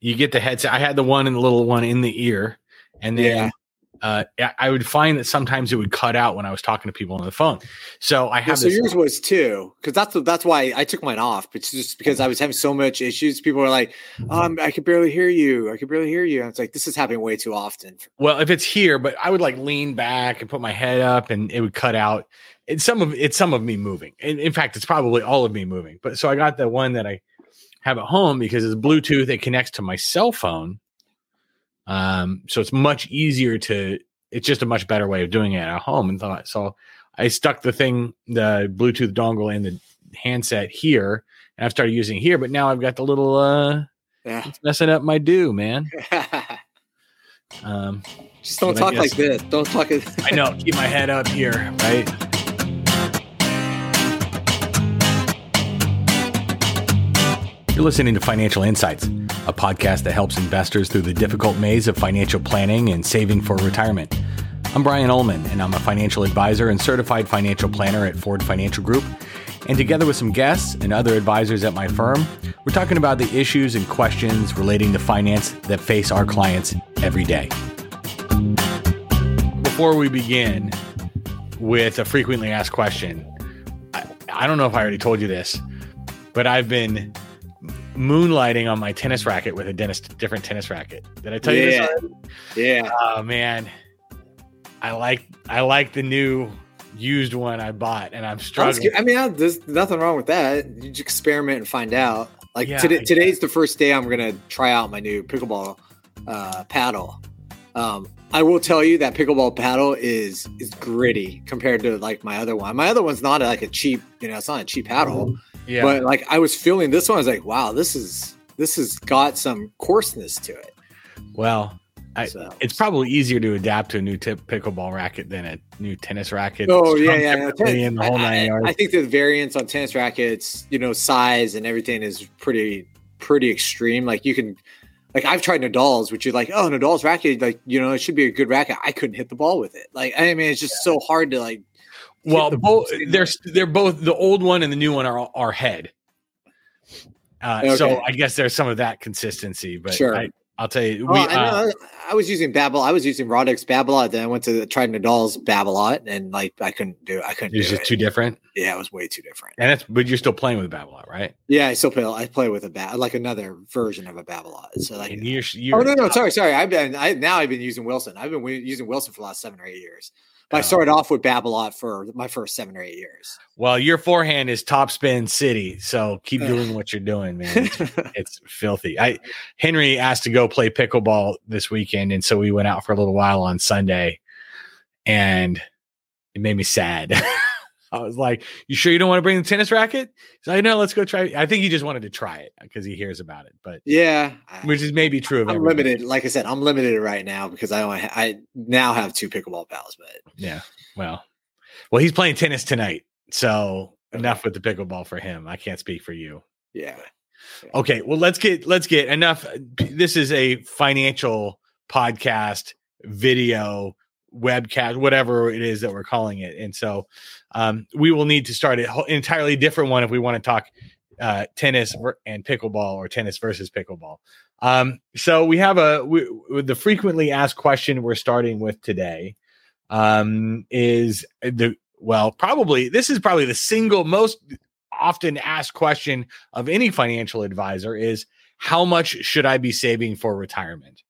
you get the headset. I had the one and the little one in the ear, and then Yeah. uh, I- would find that sometimes it would cut out when I was talking to people on the phone. So I Yeah, have so this. yours was too, because that's that's why I took mine off. But it's just because I was having so much issues. People were like, um, "I could barely hear you. I could barely hear you." And it's like this is happening way too often. Well, if it's here, but I would like lean back and put my head up, and it would cut out. It's some of it's some of me moving. In, in fact, it's probably all of me moving. But so I got the one that I have at home because it's Bluetooth. It connects to my cell phone, um, so it's much easier to. It's just a much better way of doing it at home. And thought so. I stuck the thing, the Bluetooth dongle in the handset here, and I've started using it here. But now I've got the little. uh Yeah. It's messing up my do, man. Um, just don't talk like this. Don't talk. I know. Keep my head up here, right? You're listening to Financial Insights, a podcast that helps investors through the difficult maze of financial planning and saving for retirement. I'm Brian Ullman, and I'm a financial advisor and certified financial planner at Ford Financial Group. And together with some guests and other advisors at my firm, we're talking about the issues and questions relating to finance that face our clients every day before we begin with a frequently asked question, I, I don't know if I already told you this, but I've been moonlighting on my tennis racket with a dentist, different tennis racket. Did I tell you Yeah. this? Already? yeah. Oh man, I like I like the new used one I bought, and I'm struggling. I mean, I- there's nothing wrong with that. You just experiment and find out. Like Yeah, today, today's the first day I'm gonna try out my new pickleball uh, paddle. Um, I will tell you that pickleball paddle is is gritty compared to like my other one. My other one's not like a cheap, you know, it's not a cheap paddle. Yeah, But like I was feeling this one, I was like, wow, this is this has got some coarseness to it. well, I- So it's probably easier to adapt to a new tip pickleball racket than a new tennis racket. Oh yeah, yeah. the whole I, nine I- yards. I think the variance on tennis rackets, you know, size and everything is pretty pretty extreme. Like you can, like I've tried Nadal's, which is like, oh, Nadal's racket, like you know, it should be a good racket. I couldn't hit the ball with it. Like I mean, it's just so hard to like. Well, the both they're they're both the old one and the new one are are head. Uh, So I guess there's some of that consistency, but Sure. I, I'll tell you, we Well, I, uh, know, I was using Babel. I was using Roddick's Babolat. Then I went to the tried Nadal's Babolat, and like I couldn't do. I couldn't. it's do just it. too different, Yeah, it was way too different. and that's but you're still playing with Babylon, right? Yeah, I still play. I play with a ba- like another version of a Babolat. So like, you're, you're oh no, no, sorry, sorry. I've been I now I've been using Wilson. I've been using Wilson for the last seven or eight years. But I Oh. started off with Babolat for my first seven or eight years. Well, your forehand is top spin city, so keep doing what you're doing, man. It's, it's filthy. I Henry asked to go play pickleball this weekend, and so we went out for a little while on Sunday, and it made me sad. I was like, "You sure you don't want to bring the tennis racket?" He's like, "No, let's go try." I think he just wanted to try it because he hears about it, but yeah, which is maybe true of I'm everybody. limited. Like I said, I'm limited right now because I only ha- I now have two pickleball pals. But Yeah. Well, well, he's playing tennis tonight, so enough with the pickleball for him. I can't speak for you. yeah, Okay, well let's get let's get enough. Uh, this is a financial podcast, video, webcast, whatever it is that we're calling it, and so um, we will need to start an entirely different one if we want to talk uh, tennis and pickleball or tennis versus pickleball. Um, so we have a we, the frequently asked question we're starting with today um, is the well probably this is probably the single most often asked question of any financial advisor is how much should I be saving for retirement?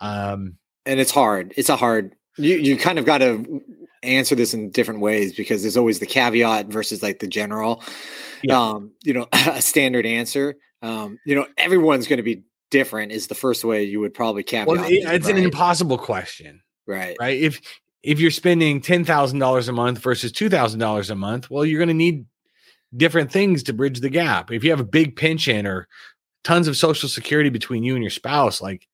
Um, and it's hard. It's a hard. You you kind of got to answer this in different ways because there's always the caveat versus like the general. Yeah. Um, you know, a standard answer. Um, you know, everyone's going to be different. Is the first way you would probably caveat. well, it- it, it's an impossible question, right. right? If if you're spending ten thousand dollars a month versus two thousand dollars a month, well, you're going to need different things to bridge the gap. If you have a big pension or tons of social security between you and your spouse, like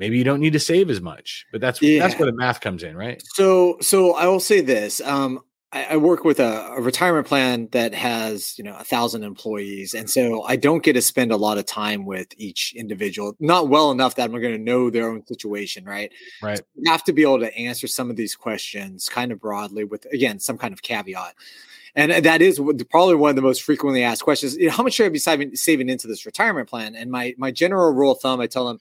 maybe you don't need to save as much. But that's that's where the math comes in, right? So, so I will say this. Um, I, I work with a, a retirement plan that has, you know, a thousand employees, and so I don't get to spend a lot of time with each individual. Not well enough that I'm going to know their own situation, right? Right. So you have to be able to answer some of these questions kind of broadly with, again, some kind of caveat. and that is probably one of the most frequently asked questions. You know, how much should I be saving, saving into this retirement plan? And my my general rule of thumb, I tell them,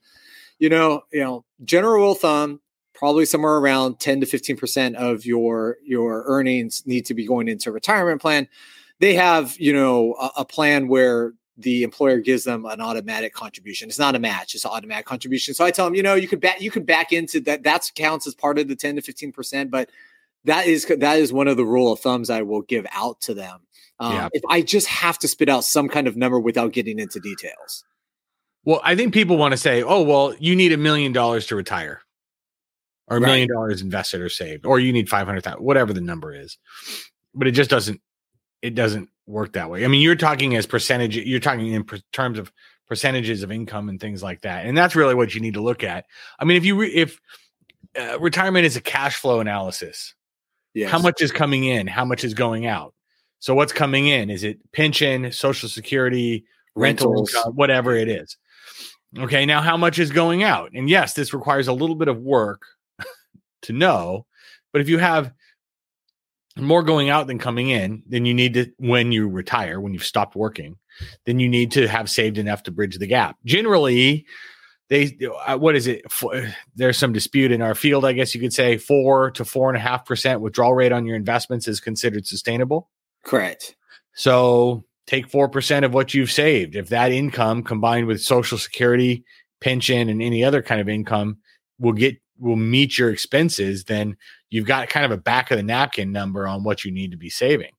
you know, you know, general rule of thumb, probably somewhere around 10 to 15 percent of your your earnings need to be going into a retirement plan. They have, you know, a, a plan where the employer gives them an automatic contribution. It's not a match; it's an automatic contribution. So I tell them, you know, you could back you could back into that. That counts as part of the ten to fifteen percent, but that is that is one of the rule of thumbs I will give out to them. Um, yeah. If I just have to spit out some kind of number without getting into details. Well, I think people want to say, "Oh, well, you need a million dollars to retire." Or a million dollars invested or saved, or you need five hundred thousand, whatever the number is, but it just doesn't. It doesn't work that way. I mean, you're talking as percentage, you're talking in per- terms of percentages of income and things like that. And that's really what you need to look at. I mean, if you, re- if uh, retirement is a cash flow analysis, yes. how much is coming in? How much is going out? So what's coming in? Is it pension, social security, rentals, income, whatever it is? Okay. Now, how much is going out? And yes, this requires a little bit of work to know. But if you have more going out than coming in, then you need to, when you retire, when you've stopped working, then you need to have saved enough to bridge the gap. Generally, they, uh, what is it? There's some dispute in our field, I guess you could say four to four and a half percent withdrawal rate on your investments is considered sustainable. Correct. So take 4% of what you've saved. If that income combined with social security, pension, and any other kind of income will get will meet your expenses, then you've got kind of a back of the napkin number on what you need to be saving.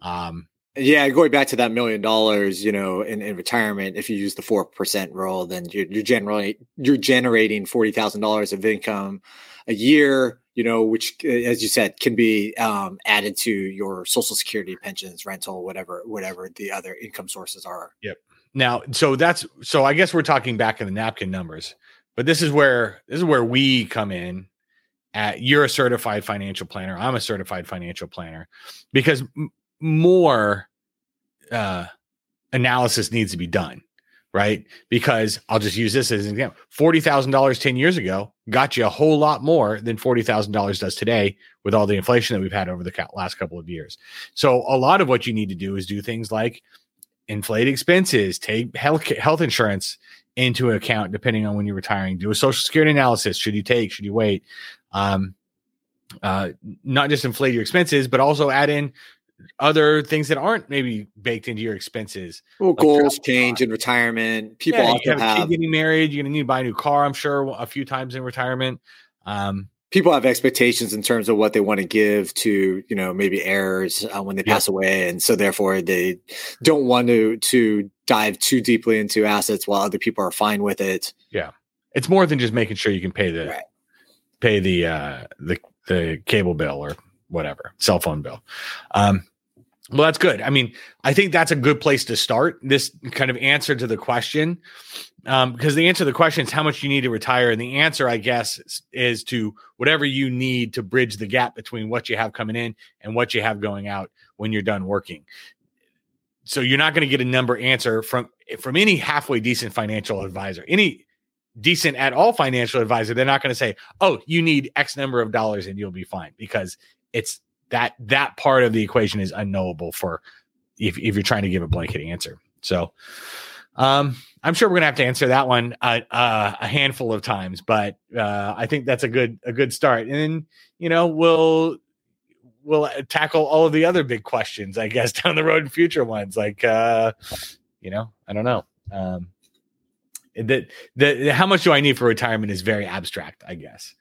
Um, yeah, going back to that million dollars, you know, in, in retirement, if you use the four percent rule, then you're, you're generally you're generating forty thousand dollars of income a year. You know, which, as you said, can be um, added to your social security, pensions, rental, whatever, whatever the other income sources are. Yep. Now, so that's so. I guess we're talking back in the napkin numbers. But this is where this is where we come in. At you're a certified financial planner. I'm a certified financial planner because m- more uh, analysis needs to be done, right? Because I'll just use this as an example. Forty thousand dollars ten years ago got you a whole lot more than forty thousand dollars does today with all the inflation that we've had over the last couple of years. So a lot of what you need to do is do things like inflate expenses, take health health insurance into account depending on when you're retiring. Do a social security analysis. Should you take? Should you wait? Um, uh, not just inflate your expenses, but also add in other things that aren't maybe baked into your expenses. Well, like goals change in retirement. People yeah, also have, have getting married. You're gonna need to buy a new car. I'm sure a few times in retirement. Um, people have expectations in terms of what they want to give to you know maybe heirs uh, when they yeah. pass away and so therefore they don't want to to dive too deeply into assets while other people are fine with it yeah it's more than just making sure you can pay the right. pay the uh the the cable bill or whatever cell phone bill um well, that's good. I mean, I think that's a good place to start this kind of answer to the question. Um, because the answer to the question is how much you need to retire. And the answer, I guess, is, is, to whatever you need to bridge the gap between what you have coming in and what you have going out when you're done working. So you're not going to get a number answer from from any halfway decent financial advisor, any decent at all financial advisor. They're not going to say, "Oh, you need X number of dollars and you'll be fine," because it's that that part of the equation is unknowable for if, if you're trying to give a blanket answer. So um, I'm sure we're gonna have to answer that one uh, uh, a handful of times, but uh, I think that's a good a good start. And then you know we'll we'll tackle all of the other big questions, I guess, down the road in future ones. Like uh, you know, I don't know. Um, that the how much do I need for retirement is very abstract, I guess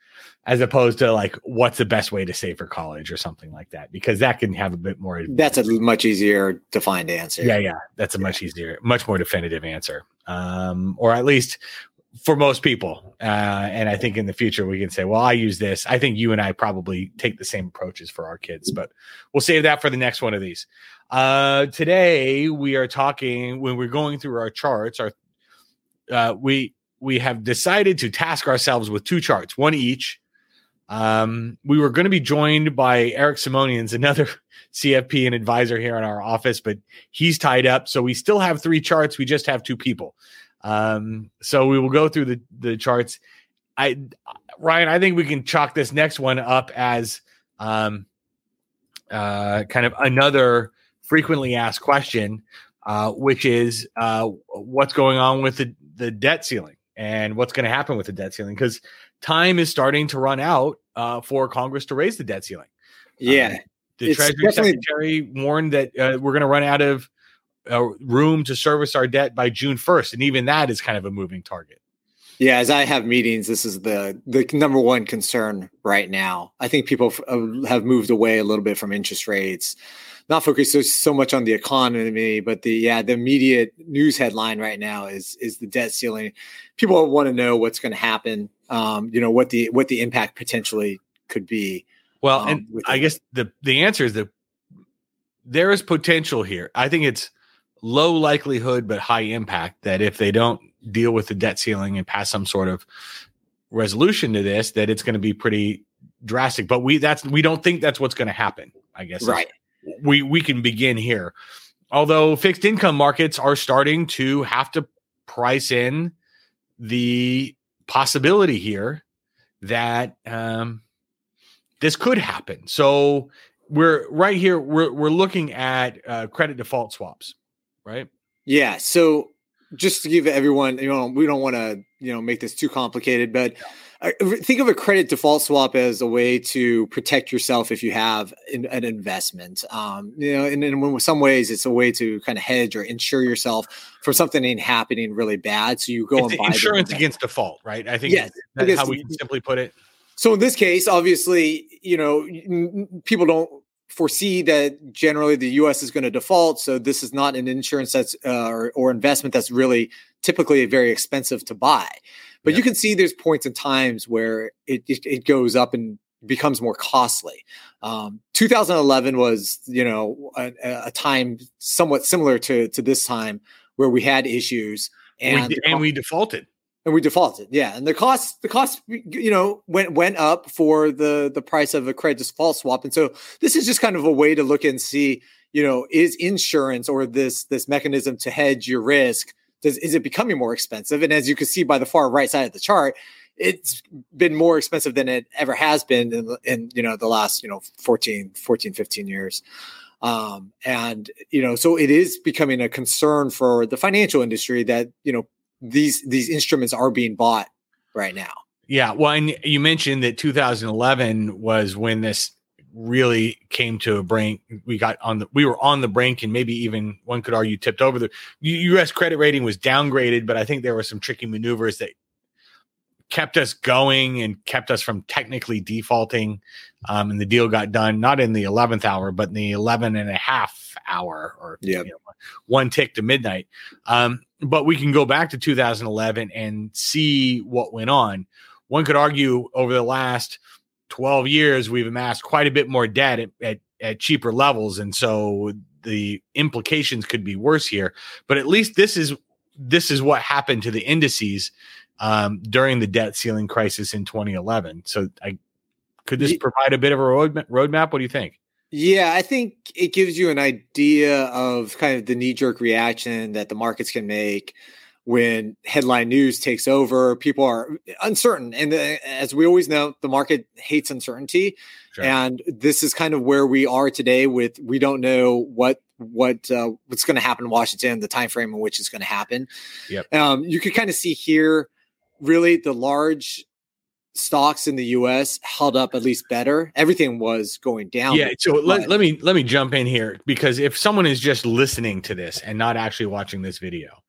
as opposed to like what's the best way to save for college or something like that because that can have a bit more that's a much easier defined answer. Yeah yeah. That's a yeah. much easier much more definitive answer. Um or at least for most people. Uh and i think in the future we can say well i use this. I think you and i probably take the same approaches for our kids but we'll save that for the next one of these. Uh today we are talking when we're going through our charts our uh we we have decided to task ourselves with two charts one each um, we were going to be joined by Eric Simonians, another CFP and advisor here in our office, but he's tied up. So we still have three charts. We just have two people. Um, so we will go through the, the charts. I, Ryan, I think we can chalk this next one up as um, uh, kind of another frequently asked question, uh, which is uh, what's going on with the, the debt ceiling and what's going to happen with the debt ceiling because time is starting to run out uh, for Congress to raise the debt ceiling. Yeah. Uh, the Treasury Secretary warned that uh, we're going to run out of uh, room to service our debt by June 1st. And even that is kind of a moving target. Yeah, as I have meetings, this is the the number one concern right now. I think people f- uh, have moved away a little bit from interest rates, not focused so, so much on the economy, but the yeah the immediate news headline right now is is the debt ceiling. People want to know what's going to happen. Um, you know what the what the impact potentially could be. Well, um, and I guess the the answer is that there is potential here. I think it's low likelihood but high impact that if they don't deal with the debt ceiling and pass some sort of resolution to this that it's going to be pretty drastic but we that's we don't think that's what's going to happen i guess right we we can begin here. Although fixed income markets are starting to have to price in the possibility here that um, this could happen. So we're right here we're, we're looking at uh, credit default swaps right? Yeah so just to give everyone, you know, we don't want to, you know, make this too complicated, but think of a credit default swap as a way to protect yourself if you have an, an investment. Um, you know, and in some ways, it's a way to kind of hedge or insure yourself from something happening really bad. So you go it's and buy insurance against default, right? I think yes, that's how we can simply put it. So in this case, obviously, you know, people don't foresee that generally the U.S. is going to default. So this is not an insurance that's uh, or, or, investment that's really typically very expensive to buy. But yeah. you can see there's points and times where it, it, it goes up and becomes more costly. Um, 2011 was you know a, a, time somewhat similar to to this time where we had issues and we, and we defaulted and we defaulted yeah and the cost the cost you know went went up for the the price of a credit default swap and so this is just kind of a way to look and see you know is insurance or this this mechanism to hedge your risk does is it becoming more expensive and as you can see by the far right side of the chart it's been more expensive than it ever has been in, in you know the last you know 14 14 15 years um, and you know so it is becoming a concern for the financial industry that you know these these instruments are being bought right now. Yeah, well, and you mentioned that 2011 was when this really came to a brink. We got on the we were on the brink, and maybe even one could argue tipped over. The U.S. credit rating was downgraded, but I think there were some tricky maneuvers that kept us going and kept us from technically defaulting. Um, and the deal got done not in the 11th hour, but in the 11 and a half hour or yep. you know, one tick to midnight. Um, but we can go back to 2011 and see what went on. One could argue over the last 12 years, we've amassed quite a bit more debt at, at, at cheaper levels. And so the implications could be worse here. But at least this is this is what happened to the indices um, during the debt ceiling crisis in 2011. So I could this provide a bit of a roadmap? Roadmap? What do you think? Yeah, I think it gives you an idea of kind of the knee jerk reaction that the markets can make when headline news takes over. People are uncertain. And uh, as we always know, the market hates uncertainty. Sure. And this is kind of where we are today with we don't know what what uh, what's going to happen in Washington, the time frame in which it's going to happen. Yep. Um, you can kind of see here really the large stocks in the US held up at least better. Everything was going down. Yeah. So let, let me let me jump in here because if someone is just listening to this and not actually watching this video,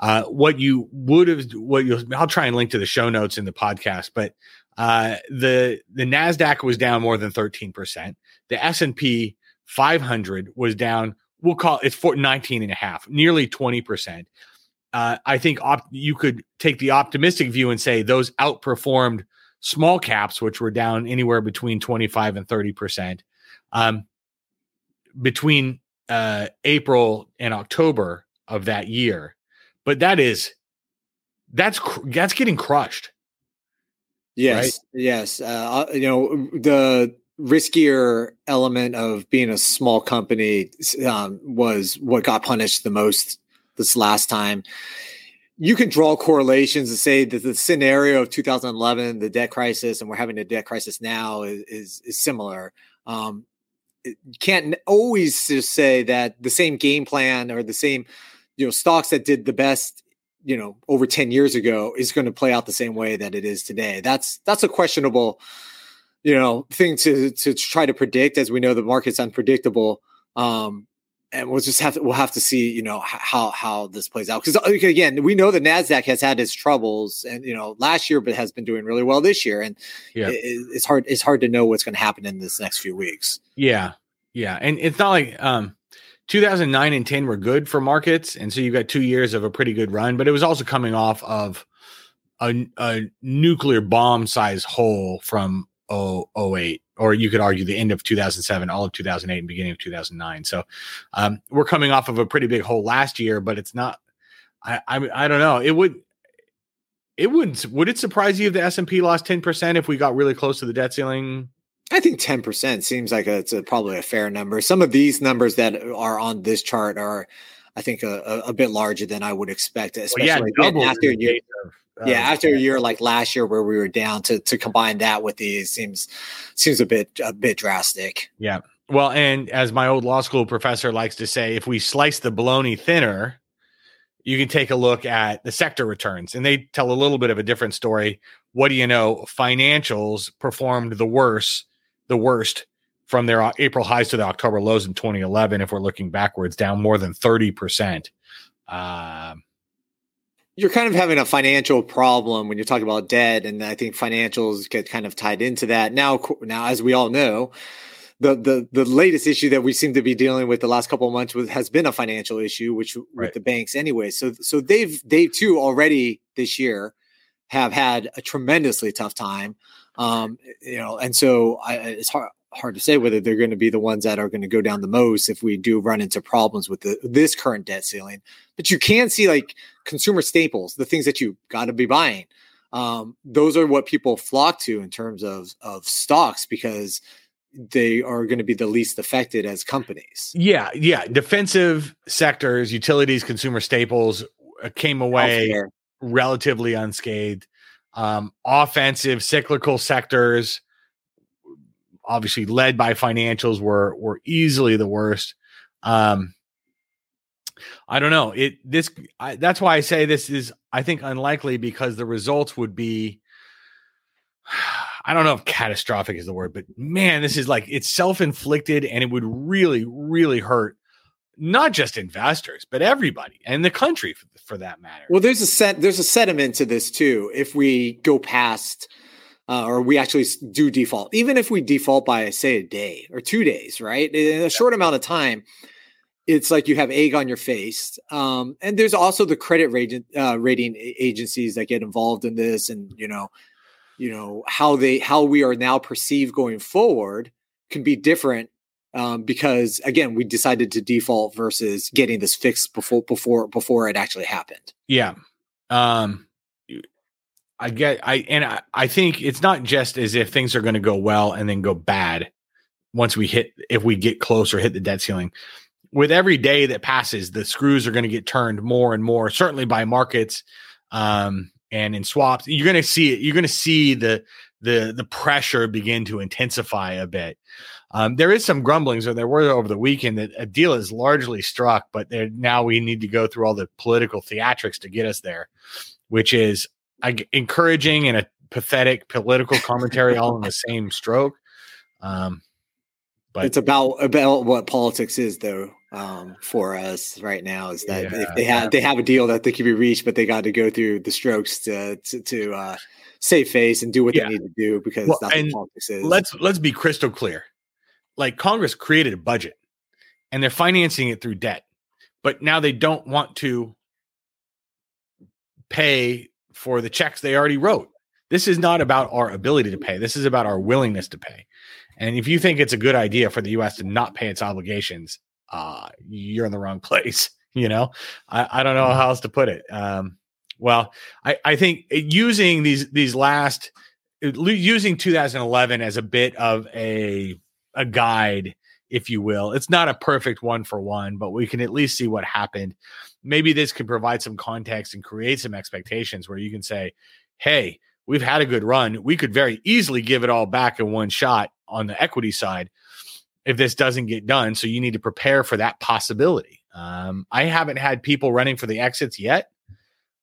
uh, what you would have what you I'll try and link to the show notes in the podcast, but uh, the the Nasdaq was down more than 13%. The S&P 500 was down we'll call it for 19 and a half, nearly 20%. Uh, I think op- you could take the optimistic view and say those outperformed small caps, which were down anywhere between 25 and 30%. Um, between uh, April and October of that year. But that is that's that's getting crushed. Yes, right? yes. Uh, uh, you know the riskier element of being a small company um, was what got punished the most this last time you can draw correlations and say that the scenario of 2011, the debt crisis, and we're having a debt crisis now is is, is similar. Um, can't always just say that the same game plan or the same you know stocks that did the best you know over 10 years ago is going to play out the same way that it is today. That's that's a questionable you know thing to to try to predict as we know the market's unpredictable um and we'll just have to we'll have to see you know how how this plays out. Because again we know the nasdaq has had its troubles and you know last year but has been doing really well this year and yeah. it, it's hard it's hard to know what's going to happen in this next few weeks. Yeah. Yeah. And it's not like um 2009 and 10 were good for markets and so you got two years of a pretty good run but it was also coming off of a, a nuclear bomb size hole from 08 or you could argue the end of 2007 all of 2008 and beginning of 2009 so um, we're coming off of a pretty big hole last year but it's not i i, I don't know. It would it wouldn't would it surprise you if the s&p lost 10% if we got really close to the debt ceiling I think 10% seems like a, it's a, probably a fair number. Some of these numbers that are on this chart are, I think, a, a, bit larger than I would expect, especially well, yeah, after a year. Uh, yeah, after a year like last year where we were down to to combine that with these seems seems a bit a bit drastic. Yeah. Well, and as my old law school professor likes to say, if we slice the bologna thinner, you can take a look at the sector returns and they tell a little bit of a different story. What do you know? Financials performed the worst the worst from their April highs to the October lows in 2011. If we're looking backwards, down more than 30%. Um, you're kind of having a financial problem when you're talking about debt, and I think financials get kind of tied into that. Now, now, as we all know, the the the latest issue that we seem to be dealing with the last couple of months with has been a financial issue, which right. with the banks anyway. So so they've they too already this year have had a tremendously tough time. Um, you know, and so I, it's hard hard to say whether they're going to be the ones that are going to go down the most if we do run into problems with the, this current debt ceiling. But you can see like consumer staples, the things that you got to be buying. Um, those are what people flock to in terms of of stocks because they are going to be the least affected as companies. Yeah, yeah. Defensive sectors, utilities, consumer staples uh, came away Healthcare. relatively unscathed um, offensive cyclical sectors, obviously led by financials, were were easily the worst. Um, I don't know. It this I, that's why I say this is I think unlikely because the results would be. I don't know if catastrophic is the word, but man, this is like it's self inflicted and it would really, really hurt not just investors, but everybody and the country for, for, that matter. Well, there's a set there's a sediment to this too. If we go past uh, or we actually do default, even if we default by say a day or two days, right? In a short amount of time, it's like you have egg on your face. Um, and there's also the credit rating, uh, rating agencies that get involved in this, and you know, you know how they how we are now perceived going forward can be different um, because again, we decided to default versus getting this fixed before before before it actually happened. Yeah. Um, I get I and I, I think it's not just as if things are going to go well and then go bad once we hit if we get close or hit the debt ceiling. With every day that passes, the screws are going to get turned more and more, certainly by markets um, and in swaps. You're going to see it. You're going to see the the the pressure begin to intensify a bit. Um, there is some grumblings, or there were over the weekend, that a deal is largely struck, but now we need to go through all the political theatrics to get us there, which is uh, encouraging and a pathetic political commentary all in the same stroke. Um, but it's about about what politics is, though. Um, for us right now is that yeah, if they have yeah. they have a deal that they can be reached, but they got to go through the strokes to to, to uh, save face and do what yeah. they need to do because well, that's what politics is. Let's let's be crystal clear like Congress created a budget and they're financing it through debt, but now they don't want to pay for the checks they already wrote. This is not about our ability to pay. This is about our willingness to pay. And if you think it's a good idea for the U.S. to not pay its obligations, uh, you're in the wrong place. You know, I, I don't know how else to put it. Um, well, I, I think using these these last using 2011 as a bit of a a guide, if you will. It's not a perfect one for one, but we can at least see what happened. Maybe this could provide some context and create some expectations where you can say, hey, we've had a good run. We could very easily give it all back in one shot on the equity side. if this doesn't get done. So you need to prepare for that possibility. Um, I haven't had people running for the exits yet.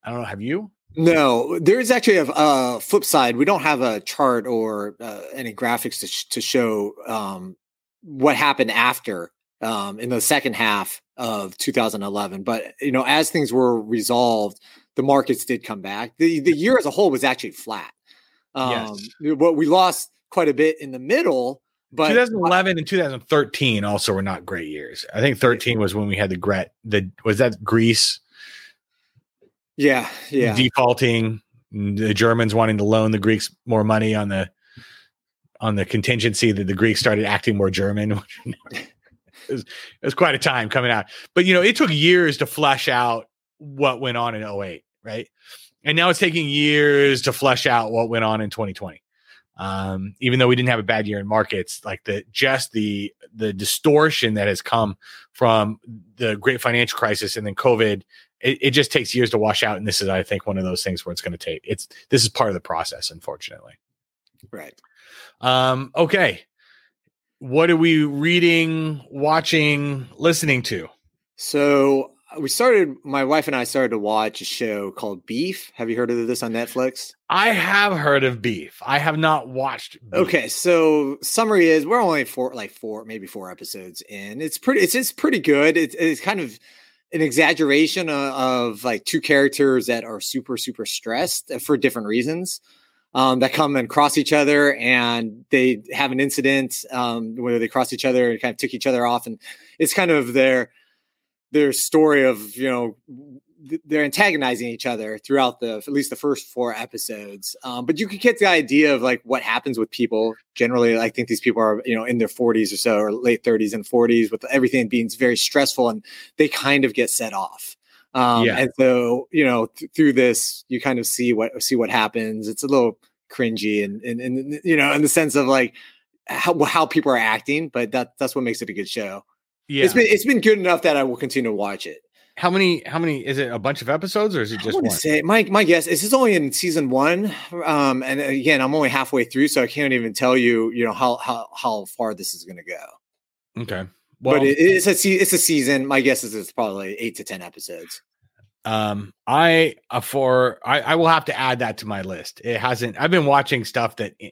I don't know. Have you? No, there is actually a, a, flip side. We don't have a chart or uh, any graphics to, sh- to show um, what happened after um, in the second half of 2011. But you know, as things were resolved, the markets did come back. the The year as a whole was actually flat. Um, yes. What we lost quite a bit in the middle. But 2011 and 2013 also were not great years. I think 13 was when we had the Gret. The was that Greece yeah, yeah. Defaulting, the Germans wanting to loan the Greeks more money on the on the contingency that the Greeks started acting more German. it, was, it was quite a time coming out. But you know, it took years to flesh out what went on in 08, right? And now it's taking years to flesh out what went on in 2020. Um, even though we didn't have a bad year in markets, like the just the the distortion that has come from the great financial crisis and then COVID it, it just takes years to wash out. And this is, I think, one of those things where it's going to take it's this is part of the process, unfortunately. Right. Um, okay. What are we reading, watching, listening to? So we started my wife and I started to watch a show called Beef. Have you heard of this on Netflix? I have heard of Beef. I have not watched. Beef. Okay, so summary is we're only four, like four, maybe four episodes in. It's pretty. It's it's pretty good. It's it's kind of an exaggeration of, of, like two characters that are super super stressed for different reasons um, that come and cross each other and they have an incident um, where they cross each other and kind of tick each other off and it's kind of their their story of you know they're antagonizing each other throughout the at least the first four episodes. Um, but you can get the idea of like what happens with people. Generally, I think these people are you know in their 40s or so, or late 30s and 40s, with everything being very stressful, and they kind of get set off. Um, yeah. And so you know th- through this, you kind of see what see what happens. It's a little cringy and and, and you know in the sense of like how how people are acting, but that that's what makes it a good show. Yeah, it's been it's been good enough that I will continue to watch it. How many? How many? Is it a bunch of episodes or is it just one? Say, my my guess is this only in season one, um, and again, I'm only halfway through, so I can't even tell you, you know, how how how far this is going to go. Okay, well, but it, it's a it's a season. My guess is it's probably eight to ten episodes. Um, I uh, for I, I will have to add that to my list. It hasn't. I've been watching stuff that eh,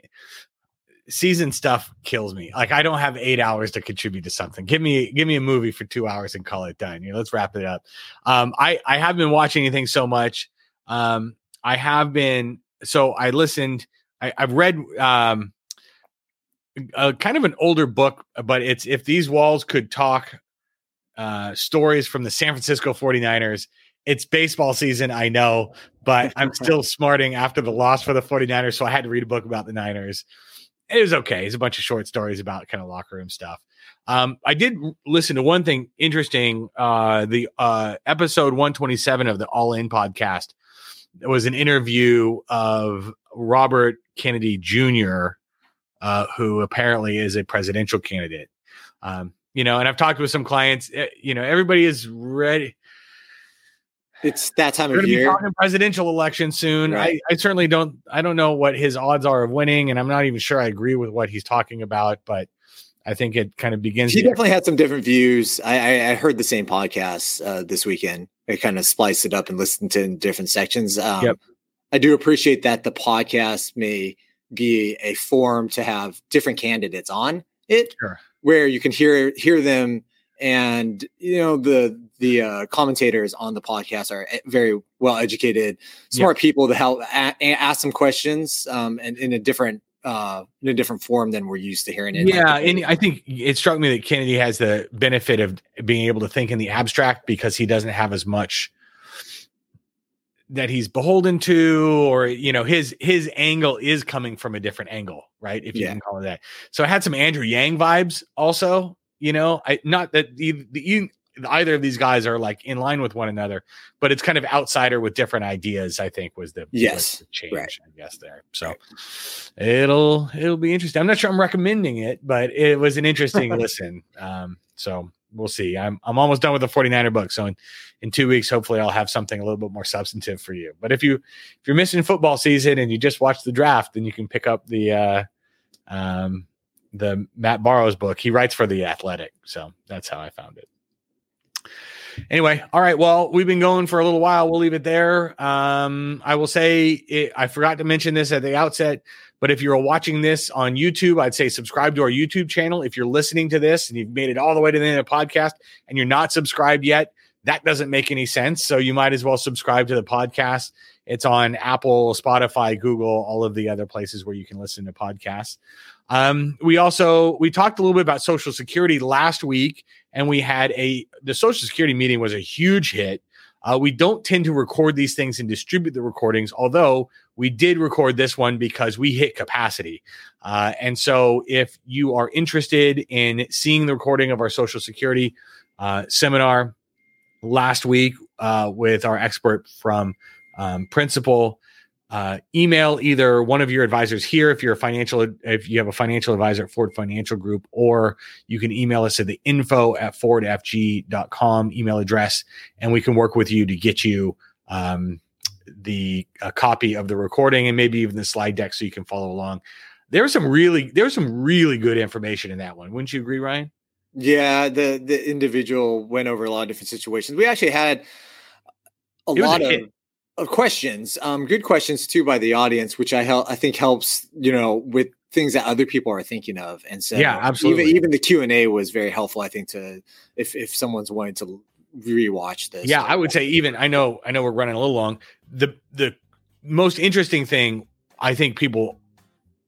season stuff kills me. Like I don't have eight hours to contribute to something. Give me give me a movie for two hours and call it done. You know, let's wrap it up. Um, I I haven't been watching anything so much. Um, I have been so I listened. I, I've read um, a kind of an older book, but it's if these walls could talk. Uh, stories from the San Francisco 49ers. It's baseball season, I know, but I'm still smarting after the loss for the 49ers. So I had to read a book about the Niners it was okay. It's a bunch of short stories about kind of locker room stuff. Um, I did listen to one thing interesting. Uh, the uh, episode 127 of the All In podcast it was an interview of Robert Kennedy Jr., uh, who apparently is a presidential candidate. Um, you know, and I've talked with some clients. Eh, you know, everybody is ready it's that time of year. presidential election soon. Right. I, I certainly don't. I don't know what his odds are of winning, and I'm not even sure I agree with what he's talking about. But I think it kind of begins. He definitely had some different views. I, I, I heard the same podcast uh, this weekend. I kind of spliced it up and listened to in different sections. Um, yep. I do appreciate that the podcast may be a forum to have different candidates on it, sure. where you can hear hear them and you know the the uh, commentators on the podcast are very well educated, smart yeah. people to help a- ask some questions um, and in a different uh, in a different form than we're used to hearing it. Yeah, and I think it struck me that Kennedy has the benefit of being able to think in the abstract because he doesn't have as much that he's beholden to or you know his his angle is coming from a different angle right if you yeah. can call it that so i had some andrew yang vibes also you know, I not that the, the, either of these guys are like in line with one another, but it's kind of outsider with different ideas. I think was the yes was the change. Right. I guess there. So right. it'll it'll be interesting. I'm not sure I'm recommending it, but it was an interesting listen. Um, so we'll see. I'm I'm almost done with the 49er book. So in, in two weeks, hopefully I'll have something a little bit more substantive for you. But if you if you're missing football season and you just watch the draft, then you can pick up the uh um the Matt Barrows book. He writes for the Athletic, so that's how I found it. Anyway, all right. Well, we've been going for a little while. We'll leave it there. Um, I will say it, I forgot to mention this at the outset, but if you're watching this on YouTube, I'd say subscribe to our YouTube channel. If you're listening to this and you've made it all the way to the end of the podcast and you're not subscribed yet, that doesn't make any sense. So you might as well subscribe to the podcast. It's on Apple, Spotify, Google, all of the other places where you can listen to podcasts. Um, we also we talked a little bit about Social Security last week, and we had a the Social Security meeting was a huge hit. Uh, we don't tend to record these things and distribute the recordings, although we did record this one because we hit capacity. Uh, and so, if you are interested in seeing the recording of our Social Security uh, seminar last week uh, with our expert from um, Principal, uh, email either one of your advisors here if you're a financial if you have a financial advisor at ford financial group or you can email us at the info at fordfg.com email address and we can work with you to get you um, the a copy of the recording and maybe even the slide deck so you can follow along. There there's some really there's some really good information in that one. Wouldn't you agree ryan? Yeah the the individual went over a lot of different situations. We actually had a lot a of questions, um, good questions too by the audience, which I help I think helps you know with things that other people are thinking of, and so yeah, absolutely. Even, even the Q and A was very helpful. I think to if if someone's wanting to rewatch this. Yeah, I would say even I know I know we're running a little long. The the most interesting thing I think people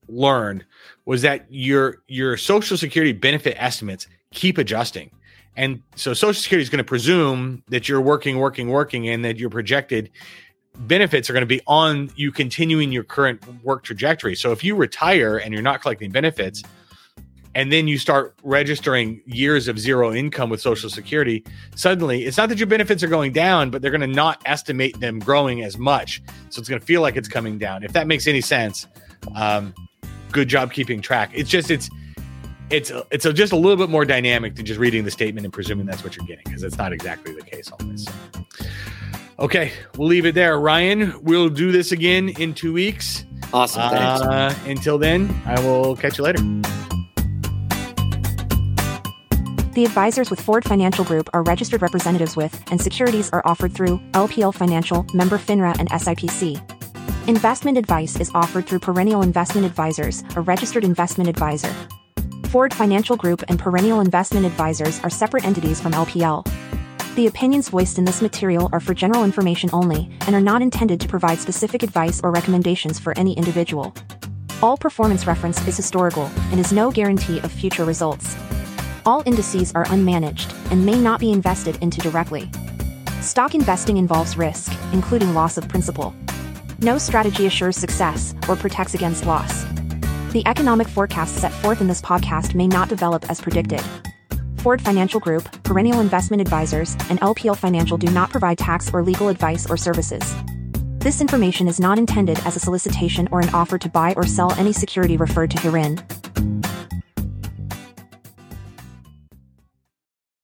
learned was that your your social security benefit estimates keep adjusting. And so social security is going to presume that you're working working working and that you're projected benefits are going to be on you continuing your current work trajectory. So if you retire and you're not collecting benefits, and then you start registering years of zero income with Social Security, suddenly it's not that your benefits are going down, but they're going to not estimate them growing as much. So it's going to feel like it's coming down. If that makes any sense, um, good job keeping track. It's just it's it's it's just a little bit more dynamic than just reading the statement and presuming that's what you're getting because it's not exactly the case always. So. Okay, we'll leave it there. Ryan, we'll do this again in two weeks. Awesome. Uh, until then, I will catch you later. The advisors with Ford Financial Group are registered representatives with, and securities are offered through LPL Financial, member FINRA, and SIPC. Investment advice is offered through Perennial Investment Advisors, a registered investment advisor. Ford Financial Group and Perennial Investment Advisors are separate entities from LPL. The opinions voiced in this material are for general information only and are not intended to provide specific advice or recommendations for any individual. All performance reference is historical and is no guarantee of future results. All indices are unmanaged and may not be invested into directly. Stock investing involves risk, including loss of principal. No strategy assures success or protects against loss. The economic forecasts set forth in this podcast may not develop as predicted. Ford Financial Group, Perennial Investment Advisors, and LPL Financial do not provide tax or legal advice or services. This information is not intended as a solicitation or an offer to buy or sell any security referred to herein.